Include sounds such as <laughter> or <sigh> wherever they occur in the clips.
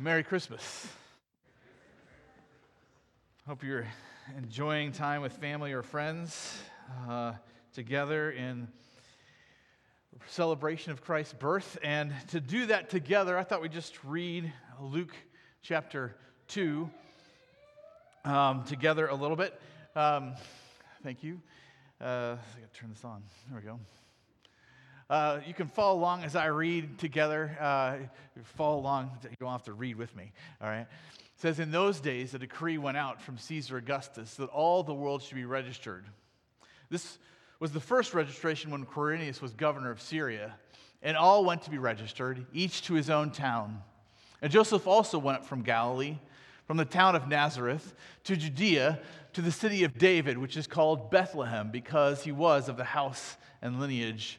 Merry Christmas. Hope you're enjoying time with family or friends uh, together in celebration of Christ's birth. And to do that together, I thought we'd just read Luke chapter 2 um, together a little bit. Um, thank you. Uh, I gotta turn this on. There we go. Uh, you can follow along as I read together. Uh, follow along. You don't have to read with me. All right. It says, In those days, a decree went out from Caesar Augustus that all the world should be registered. This was the first registration when Quirinius was governor of Syria, and all went to be registered, each to his own town. And Joseph also went up from Galilee, from the town of Nazareth, to Judea, to the city of David, which is called Bethlehem, because he was of the house and lineage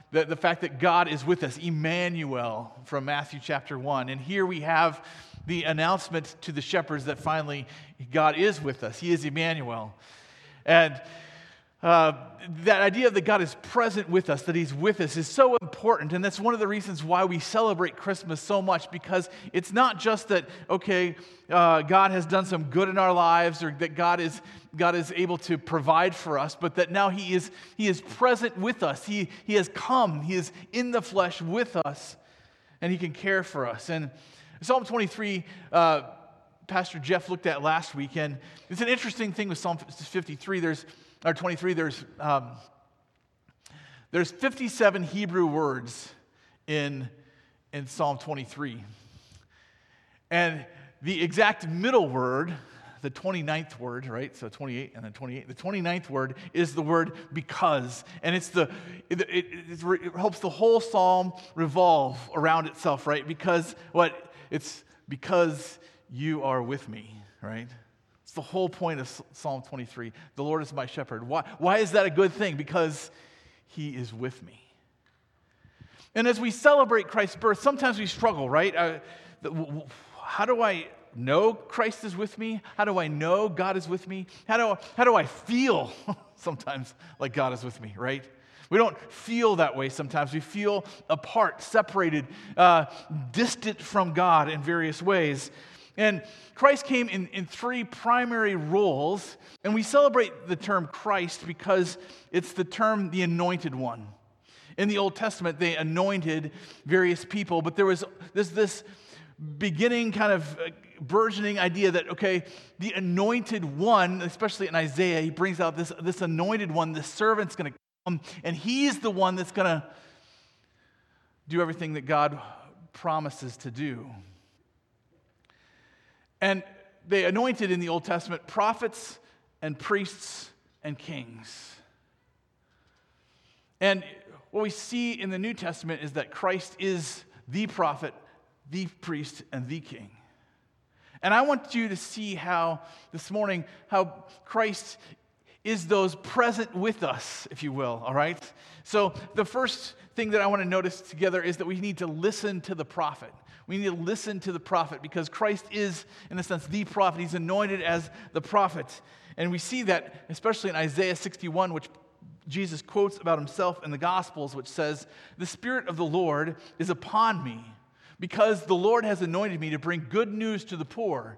the, the fact that God is with us, Emmanuel from Matthew chapter 1. And here we have the announcement to the shepherds that finally God is with us. He is Emmanuel. And uh, that idea that God is present with us, that He's with us, is so important. And that's one of the reasons why we celebrate Christmas so much because it's not just that, okay, uh, God has done some good in our lives or that God is, God is able to provide for us, but that now He is, he is present with us. He, he has come, He is in the flesh with us, and He can care for us. And Psalm 23, uh, Pastor Jeff looked at last week, and it's an interesting thing with Psalm 53. There's or 23, there's, um, there's 57 Hebrew words in, in Psalm 23. And the exact middle word, the 29th word, right? So 28 and then 28. The 29th word is the word because. And it's the, it, it, it helps the whole psalm revolve around itself, right? Because what? It's because you are with me, right? It's the whole point of Psalm 23. The Lord is my shepherd. Why, why is that a good thing? Because he is with me. And as we celebrate Christ's birth, sometimes we struggle, right? Uh, how do I know Christ is with me? How do I know God is with me? How do, how do I feel <laughs> sometimes like God is with me, right? We don't feel that way sometimes. We feel apart, separated, uh, distant from God in various ways. And Christ came in, in three primary roles, and we celebrate the term Christ because it's the term the anointed one. In the Old Testament, they anointed various people, but there was this, this beginning kind of uh, burgeoning idea that, okay, the anointed one, especially in Isaiah, he brings out this, this anointed one, the servant's going to come, and he's the one that's going to do everything that God promises to do. And they anointed in the Old Testament prophets and priests and kings. And what we see in the New Testament is that Christ is the prophet, the priest, and the king. And I want you to see how this morning, how Christ is those present with us, if you will, all right? So the first thing that I want to notice together is that we need to listen to the prophet. We need to listen to the prophet because Christ is, in a sense, the prophet. He's anointed as the prophet. And we see that especially in Isaiah 61, which Jesus quotes about himself in the Gospels, which says, The Spirit of the Lord is upon me Because the Lord has anointed me to bring good news to the poor.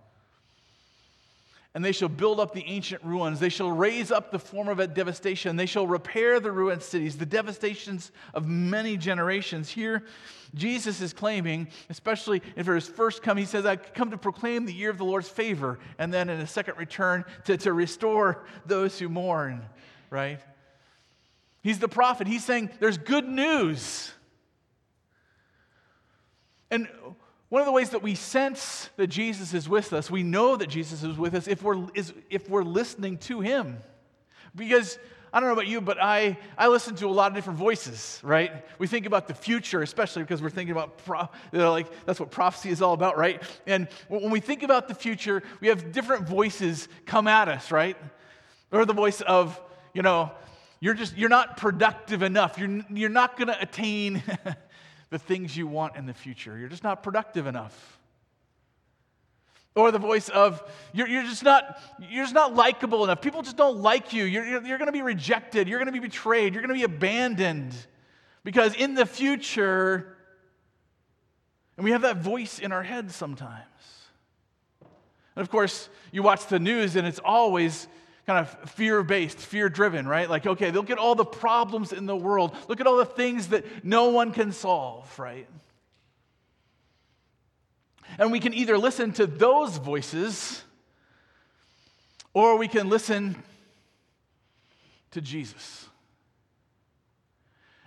and they shall build up the ancient ruins. They shall raise up the former devastation. They shall repair the ruined cities, the devastations of many generations. Here, Jesus is claiming, especially for his first come, he says, I come to proclaim the year of the Lord's favor, and then in a second return to, to restore those who mourn, right? He's the prophet. He's saying there's good news. And one of the ways that we sense that Jesus is with us, we know that Jesus is with us if we're, is, if we're listening to him. Because I don't know about you, but I, I listen to a lot of different voices, right? We think about the future, especially because we're thinking about, pro, you know, like, that's what prophecy is all about, right? And when we think about the future, we have different voices come at us, right? Or the voice of, you know, you're just, you're not productive enough. You're, you're not going to attain <laughs> the things you want in the future. You're just not productive enough. Or the voice of, you're, you're just not, you're just not likable enough. People just don't like you. You're, you're, you're going to be rejected. You're going to be betrayed. You're going to be abandoned. Because in the future, and we have that voice in our head sometimes. And of course, you watch the news and it's always kind of fear based, fear driven, right? Like, okay, look at all the problems in the world. Look at all the things that no one can solve, right? And we can either listen to those voices or we can listen to Jesus.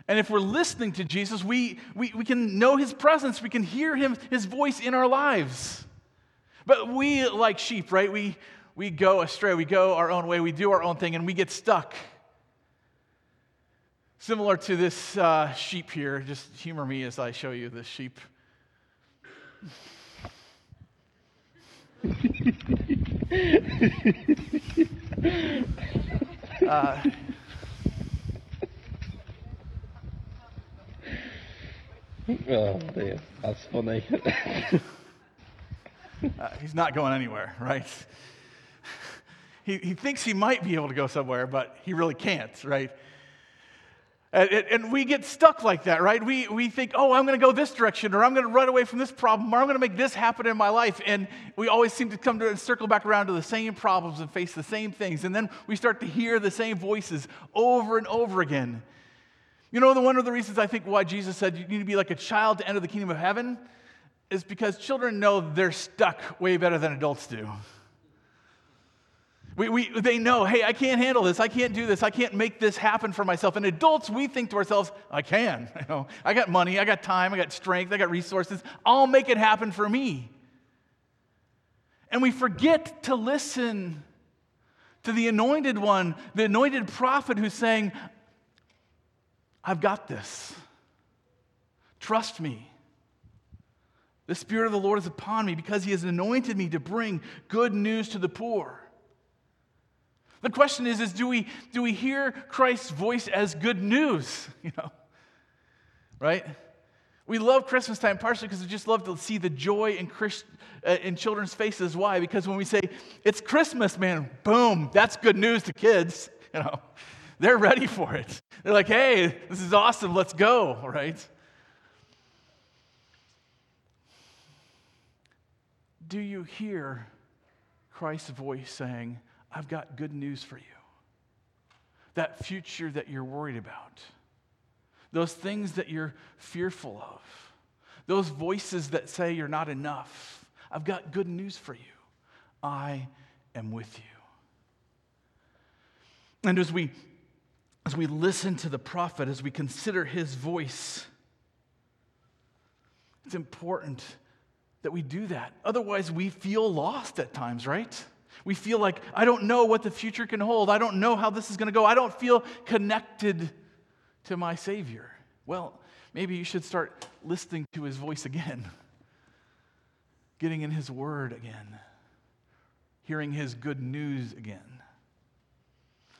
And if we're listening to Jesus, we, we, we can know his presence, we can hear him, his voice in our lives. But we, like sheep, right? We, we go astray, we go our own way, we do our own thing, and we get stuck. Similar to this uh, sheep here, just humor me as I show you this sheep. <laughs> uh, oh, dear. That's funny. <laughs> uh, he's not going anywhere, right? He, he thinks he might be able to go somewhere, but he really can't, right? And, and we get stuck like that, right? We, we think, oh, I'm going to go this direction, or I'm going to run away from this problem, or I'm going to make this happen in my life. And we always seem to come to and circle back around to the same problems and face the same things. And then we start to hear the same voices over and over again. You know, the, one of the reasons I think why Jesus said you need to be like a child to enter the kingdom of heaven is because children know they're stuck way better than adults do. We, we, they know, hey, I can't handle this. I can't do this. I can't make this happen for myself. And adults, we think to ourselves, I can. <laughs> You know, I got money, I got time, I got strength, I got resources. I'll make it happen for me. And we forget to listen to the anointed one, the anointed prophet who's saying, I've got this. Trust me. The Spirit of the Lord is upon me because He has anointed me to bring good news to the poor. The question is, is do we, do we hear Christ's voice as good news? <laughs> You know, right? We love Christmas time partially because we just love to see the joy in, Christ, uh, in children's faces. Why? Because when we say, it's Christmas, man, boom, that's good news to kids. <laughs> You know, they're ready for it. They're like, hey, this is awesome, let's go, <laughs> right? Do you hear Christ's voice saying, I've got good news for you. That future that you're worried about, those things that you're fearful of, those voices that say you're not enough, I've got good news for you. I am with you. And as we as we listen to the prophet, as we consider his voice, it's important that we do that. Otherwise, we feel lost at times, right? We feel like, I don't know what the future can hold. I don't know how this is going to go. I don't feel connected to my Savior. Well, maybe you should start listening to his voice again. <laughs> getting in His Word again, hearing His good news again.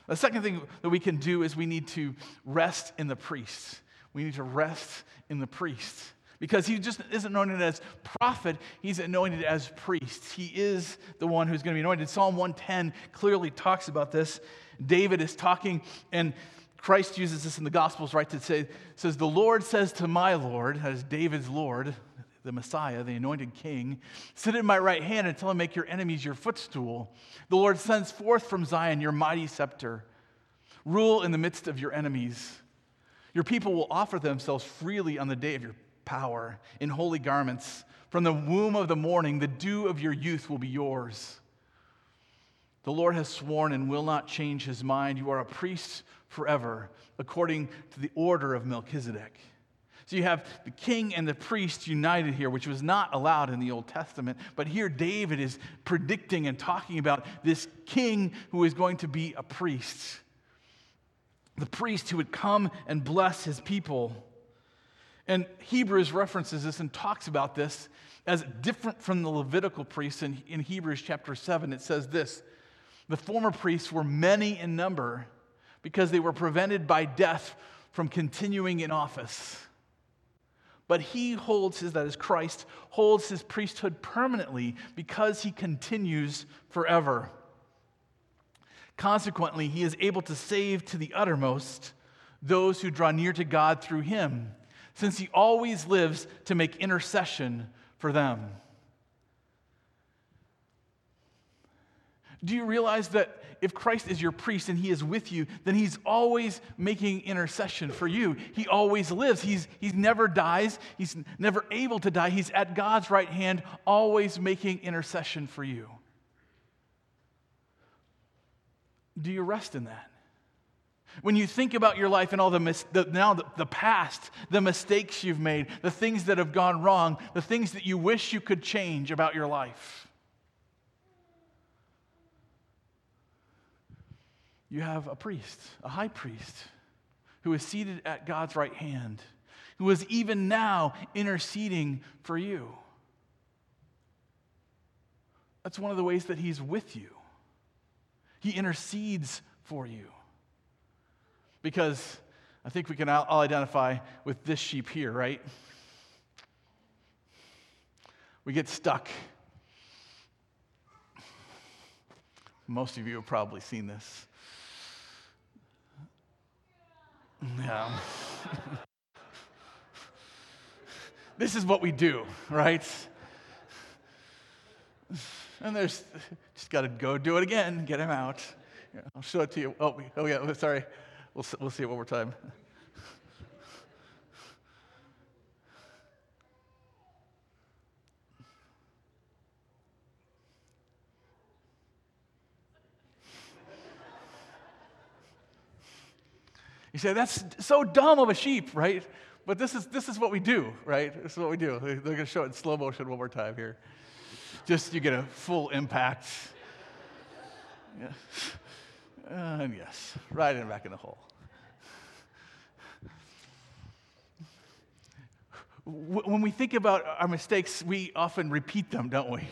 The second thing that we can do is we need to rest in the priest. We need to rest in the priest. Because he just isn't anointed as prophet, he's anointed as priest. He is the one who's going to be anointed. Psalm 110 clearly talks about this. David is talking, and Christ uses this in the Gospels, right, to say, says, The Lord says to my Lord, as David's Lord, the Messiah, the anointed king, sit at my right hand until I make your enemies your footstool. The Lord sends forth from Zion your mighty scepter. Rule in the midst of your enemies. Your people will offer themselves freely on the day of your power in holy garments. From the womb of the morning, the dew of your youth will be yours. The Lord has sworn and will not change his mind. You are a priest forever, according to the order of Melchizedek. So you have the king and the priest united here, which was not allowed in the Old Testament. But here David is predicting and talking about this king who is going to be a priest. The priest who would come and bless his people. And Hebrews references this and talks about this as different from the Levitical priests. In, in Hebrews chapter 7, it says this The former priests were many in number because they were prevented by death from continuing in office. But he holds his, that is Christ, holds his priesthood permanently because he continues forever. Consequently, he is able to save to the uttermost those who draw near to God through him since he always lives to make intercession for them. Do you realize that if Christ is your priest and he is with you, then he's always making intercession for you? He always lives. He's, he never dies. He's never able to die. He's at God's right hand, always making intercession for you. Do you rest in that? When you think about your life and all the, mis- the now the, the past, the mistakes you've made, the things that have gone wrong, the things that you wish you could change about your life, you have a priest, a high priest, who is seated at God's right hand, who is even now interceding for you. That's one of the ways that he's with you. He intercedes for you. Because I think we can all identify with this sheep here, right? We get stuck. Most of you have probably seen this. Yeah. <laughs> this is what we do, right? And there's just got to go do it again, get him out. I'll show it to you. Oh, oh yeah, oh, sorry. We'll, we'll see it one more time. You say, that's so dumb of a sheep, right? But this is, this is what we do, right? This is what we do. They're going to show it in slow motion one more time here. Just you get a full impact. Yeah. And yes, right in back in the hole. When we think about our mistakes, we often repeat them, don't we? <laughs>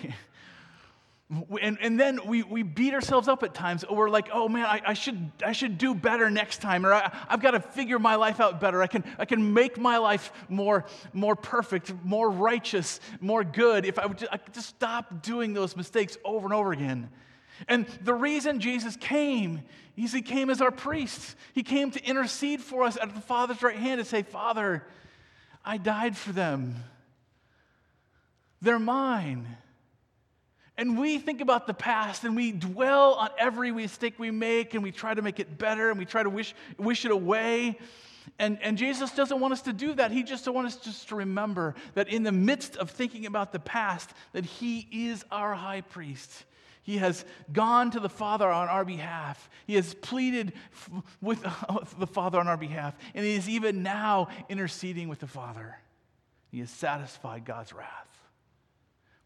And, and then we, we beat ourselves up at times. We're like, oh man, I, I, should, I should do better next time. Or I, have got to figure my life out better. I can, I can make my life more, more perfect, more righteous, more good if I would just, I could just stop doing those mistakes over and over again. And the reason Jesus came is he came as our priest. He came to intercede for us at the Father's right hand and say, Father, I died for them. They're mine. And we think about the past and we dwell on every mistake we make and we try to make it better and we try to wish, wish it away. And, and Jesus doesn't want us to do that. He just wants us just to remember that in the midst of thinking about the past, that He is our high priest. He has gone to the Father on our behalf. He has pleaded <laughs> with the Father on our behalf. And He is even now interceding with the Father. He has satisfied God's wrath.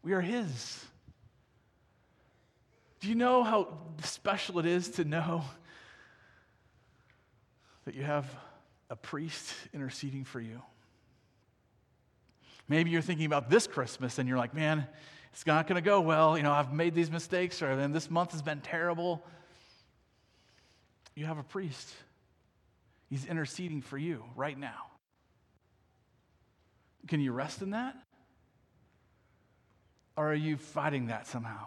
We are His. Do you know how special it is to know that you have a priest interceding for you? Maybe you're thinking about this Christmas and you're like, man, it's not going to go well. You know, I've made these mistakes, or then this month has been terrible. You have a priest. He's interceding for you right now. Can you rest in that? Or are you fighting that somehow?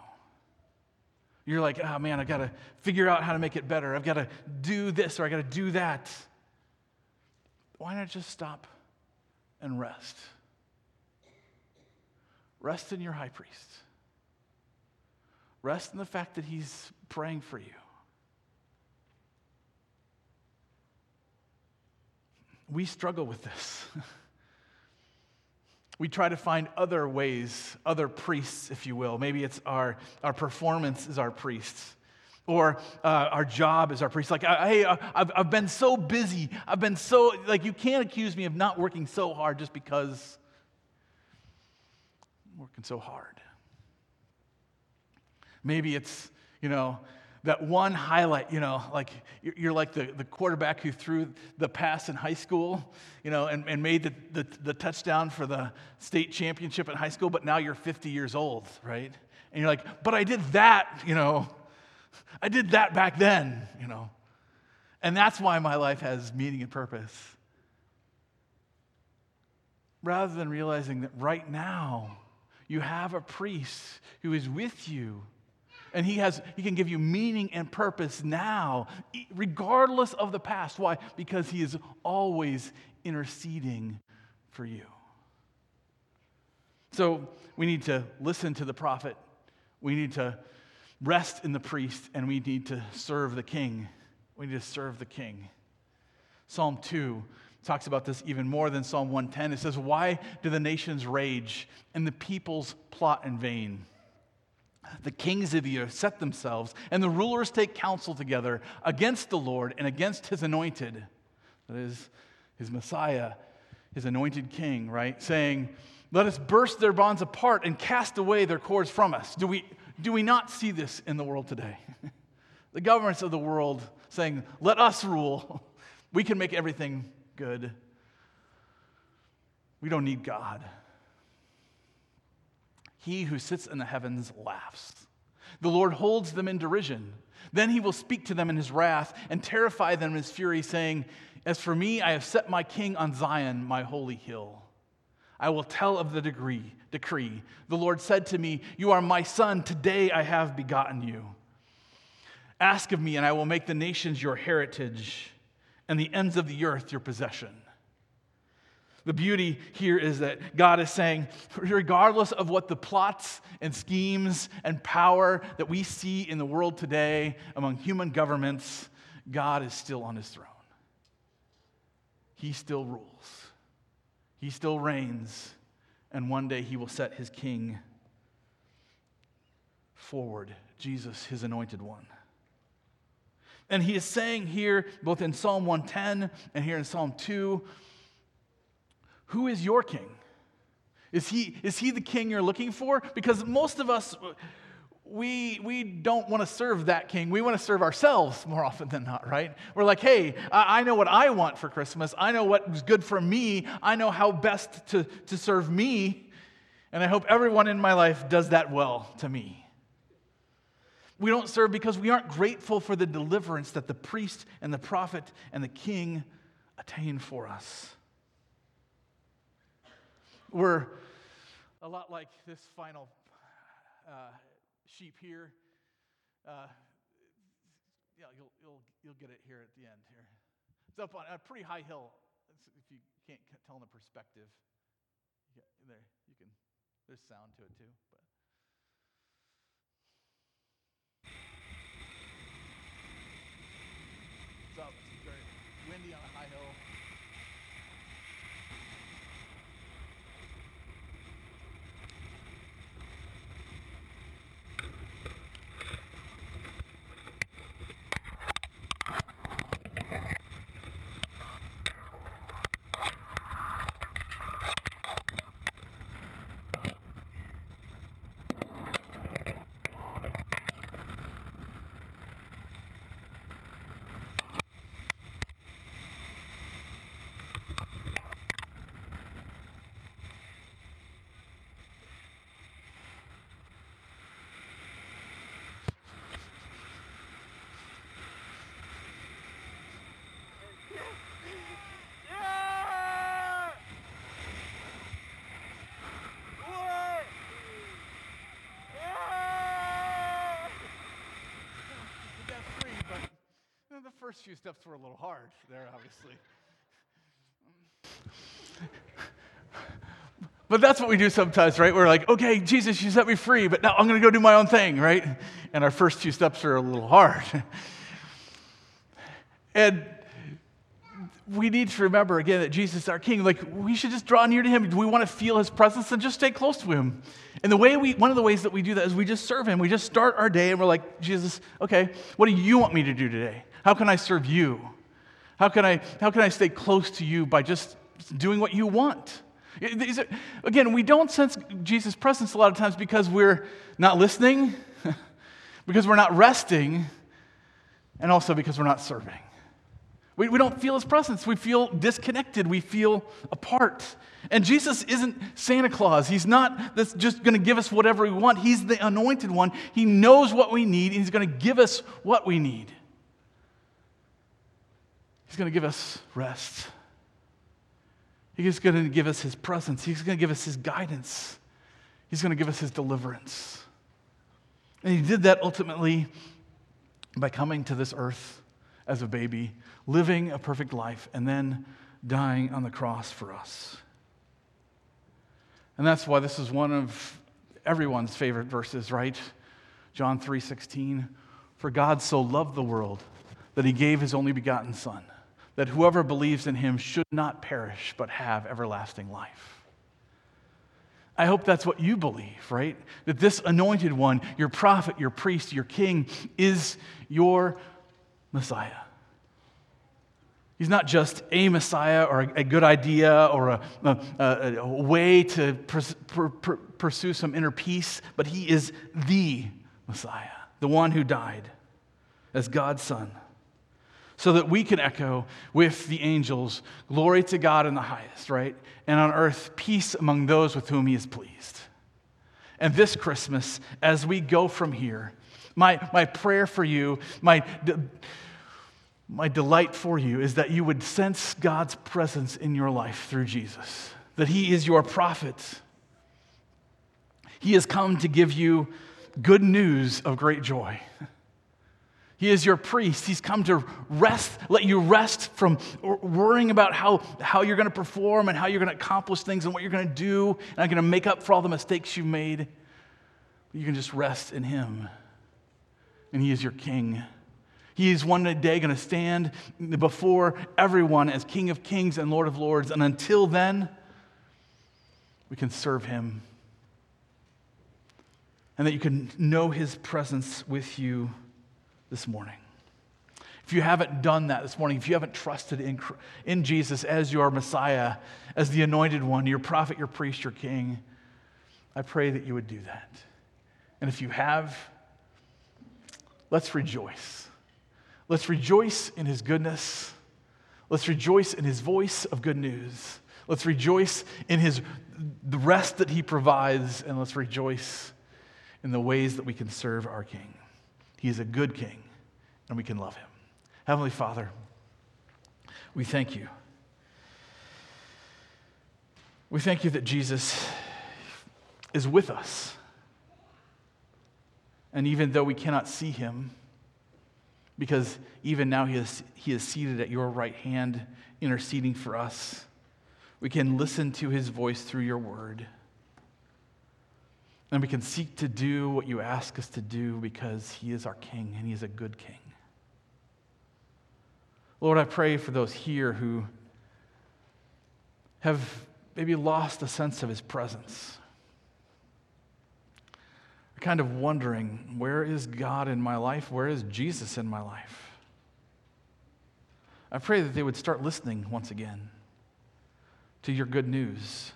You're like, oh man, I've got to figure out how to make it better. I've got to do this or I've got to do that. Why not just stop and rest? Rest in your high priest. Rest in the fact that he's praying for you. We struggle with this. <laughs> we try to find other ways, other priests, if you will. Maybe it's our, our performance is our priests. Or uh, our job is our priest. Like, hey, uh, I've, I've been so busy. I've been so, like, you can't accuse me of not working so hard just because working so hard. Maybe it's, you know, that one highlight, you know, like you're like the, the quarterback who threw the pass in high school, you know, and, and made the, the, the touchdown for the state championship in high school, but now you're 50 years old, right? And you're like, but I did that, you know, I did that back then, you know. And that's why my life has meaning and purpose. Rather than realizing that right now you have a priest who is with you and he has he can give you meaning and purpose now regardless of the past. Why? Because he is always interceding for you. So we need to listen to the prophet. We need to rest in the priest and we need to serve the king. We need to serve the king. Psalm 2 talks about this even more than psalm 110 it says why do the nations rage and the peoples plot in vain the kings of the earth set themselves, and the rulers take counsel together against the Lord and against his anointed. That is, his Messiah, his anointed king, right? Saying, Let us burst their bonds apart and cast away their cords from us. Do we, do we not see this in the world today? <laughs> the governments of the world saying, Let us rule. We can make everything good. We don't need God. He who sits in the heavens laughs. The Lord holds them in derision. Then he will speak to them in his wrath and terrify them in his fury, saying, As for me, I have set my king on Zion, my holy hill. I will tell of the degree, decree. The Lord said to me, You are my son. Today I have begotten you. Ask of me, and I will make the nations your heritage and the ends of the earth your possession. The beauty here is that God is saying, regardless of what the plots and schemes and power that we see in the world today among human governments, God is still on his throne. He still rules, he still reigns, and one day he will set his king forward Jesus, his anointed one. And he is saying here, both in Psalm 110 and here in Psalm 2, who is your king? Is he, is he the king you're looking for? Because most of us, we, we don't want to serve that king. We want to serve ourselves more often than not, right? We're like, hey, I, know what I want for Christmas. I know what's good for me. I know how best to, to serve me. And I hope everyone in my life does that well to me. We don't serve because we aren't grateful for the deliverance that the priest and the prophet and the king attain for us. We're a lot like this final uh, sheep here. Uh, yeah, you'll, you'll, you'll get it here at the end here. It's up on a pretty high hill. if you can't tell in the perspective, yeah, there you can. There's sound to it too, but. So it's very windy on a high hill. First few steps were a little hard there, obviously. But that's what we do sometimes, right? We're like, okay, Jesus, you set me free, but now I'm going to go do my own thing, right? And our first few steps are a little hard. <laughs> and we need to remember again that Jesus is our King. Like, we should just draw near to Him. Do we want to feel His presence? Then just stay close to Him. And the way we, one of the ways that we do that is we just serve Him. We just start our day and we're like, Jesus, okay, what do you want me to do today? How can I serve you? How can I, how can I stay close to you by just doing what you want? Again, we don't sense Jesus' presence a lot of times because we're not listening, <laughs> because we're not resting, and also because we're not serving. We, we don't feel his presence. We feel disconnected. We feel apart. And Jesus isn't Santa Claus. He's not that's just going to give us whatever we want. He's the anointed one. He knows what we need, and he's going to give us what we need. He's going to give us rest. He's going to give us his presence. He's going to give us his guidance. He's going to give us his deliverance. And he did that ultimately by coming to this earth as a baby, living a perfect life, and then dying on the cross for us. And that's why this is one of everyone's favorite verses, right? John 3:16. For God so loved the world that he gave his only begotten son that whoever believes in him should not perish, but have everlasting life. I hope that's what you believe, right? That this anointed one, your prophet, your priest, your king, is your Messiah. He's not just a Messiah or a, good idea or a, a, a way to per, per, pursue some inner peace, but he is the Messiah, the one who died as God's Son so that we can echo with the angels glory to God in the highest, right? And on earth, peace among those with whom he is pleased. And this Christmas, as we go from here, my, my prayer for you, my, my delight for you is that you would sense God's presence in your life through Jesus, that he is your prophet. He has come to give you good news of great joy. He is your priest. He's come to rest, let you rest from worrying about how, how you're going to perform and how you're going to accomplish things and what you're going to do and I'm going to make up for all the mistakes you've made. You can just rest in Him. And He is your King. He is one day going to stand before everyone as King of Kings and Lord of Lords. And until then, we can serve Him. And that you can know His presence with you this morning. If you haven't done that this morning, if you haven't trusted in, in Jesus as your Messiah, as the anointed one, your prophet, your priest, your king, I pray that you would do that. And if you have, let's rejoice. Let's rejoice in his goodness. Let's rejoice in his voice of good news. Let's rejoice in his the rest that he provides and let's rejoice in the ways that we can serve our king. He is a good king, and we can love him. Heavenly Father, we thank you. We thank you that Jesus is with us. And even though we cannot see him, because even now he is, he is seated at your right hand, interceding for us, we can listen to his voice through your word. And we can seek to do what you ask us to do because He is our King and He is a good King. Lord, I pray for those here who have maybe lost a sense of His presence. Kind of wondering where is God in my life? Where is Jesus in my life? I pray that they would start listening once again to your good news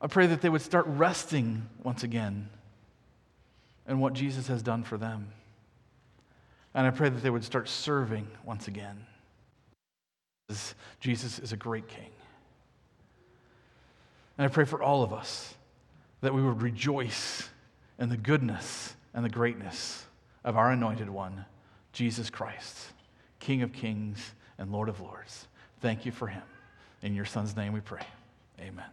I pray that they would start resting once again in what Jesus has done for them. And I pray that they would start serving once again. Jesus is a great king. And I pray for all of us that we would rejoice in the goodness and the greatness of our anointed one, Jesus Christ, King of kings and Lord of lords. Thank you for him. In your son's name we pray. Amen.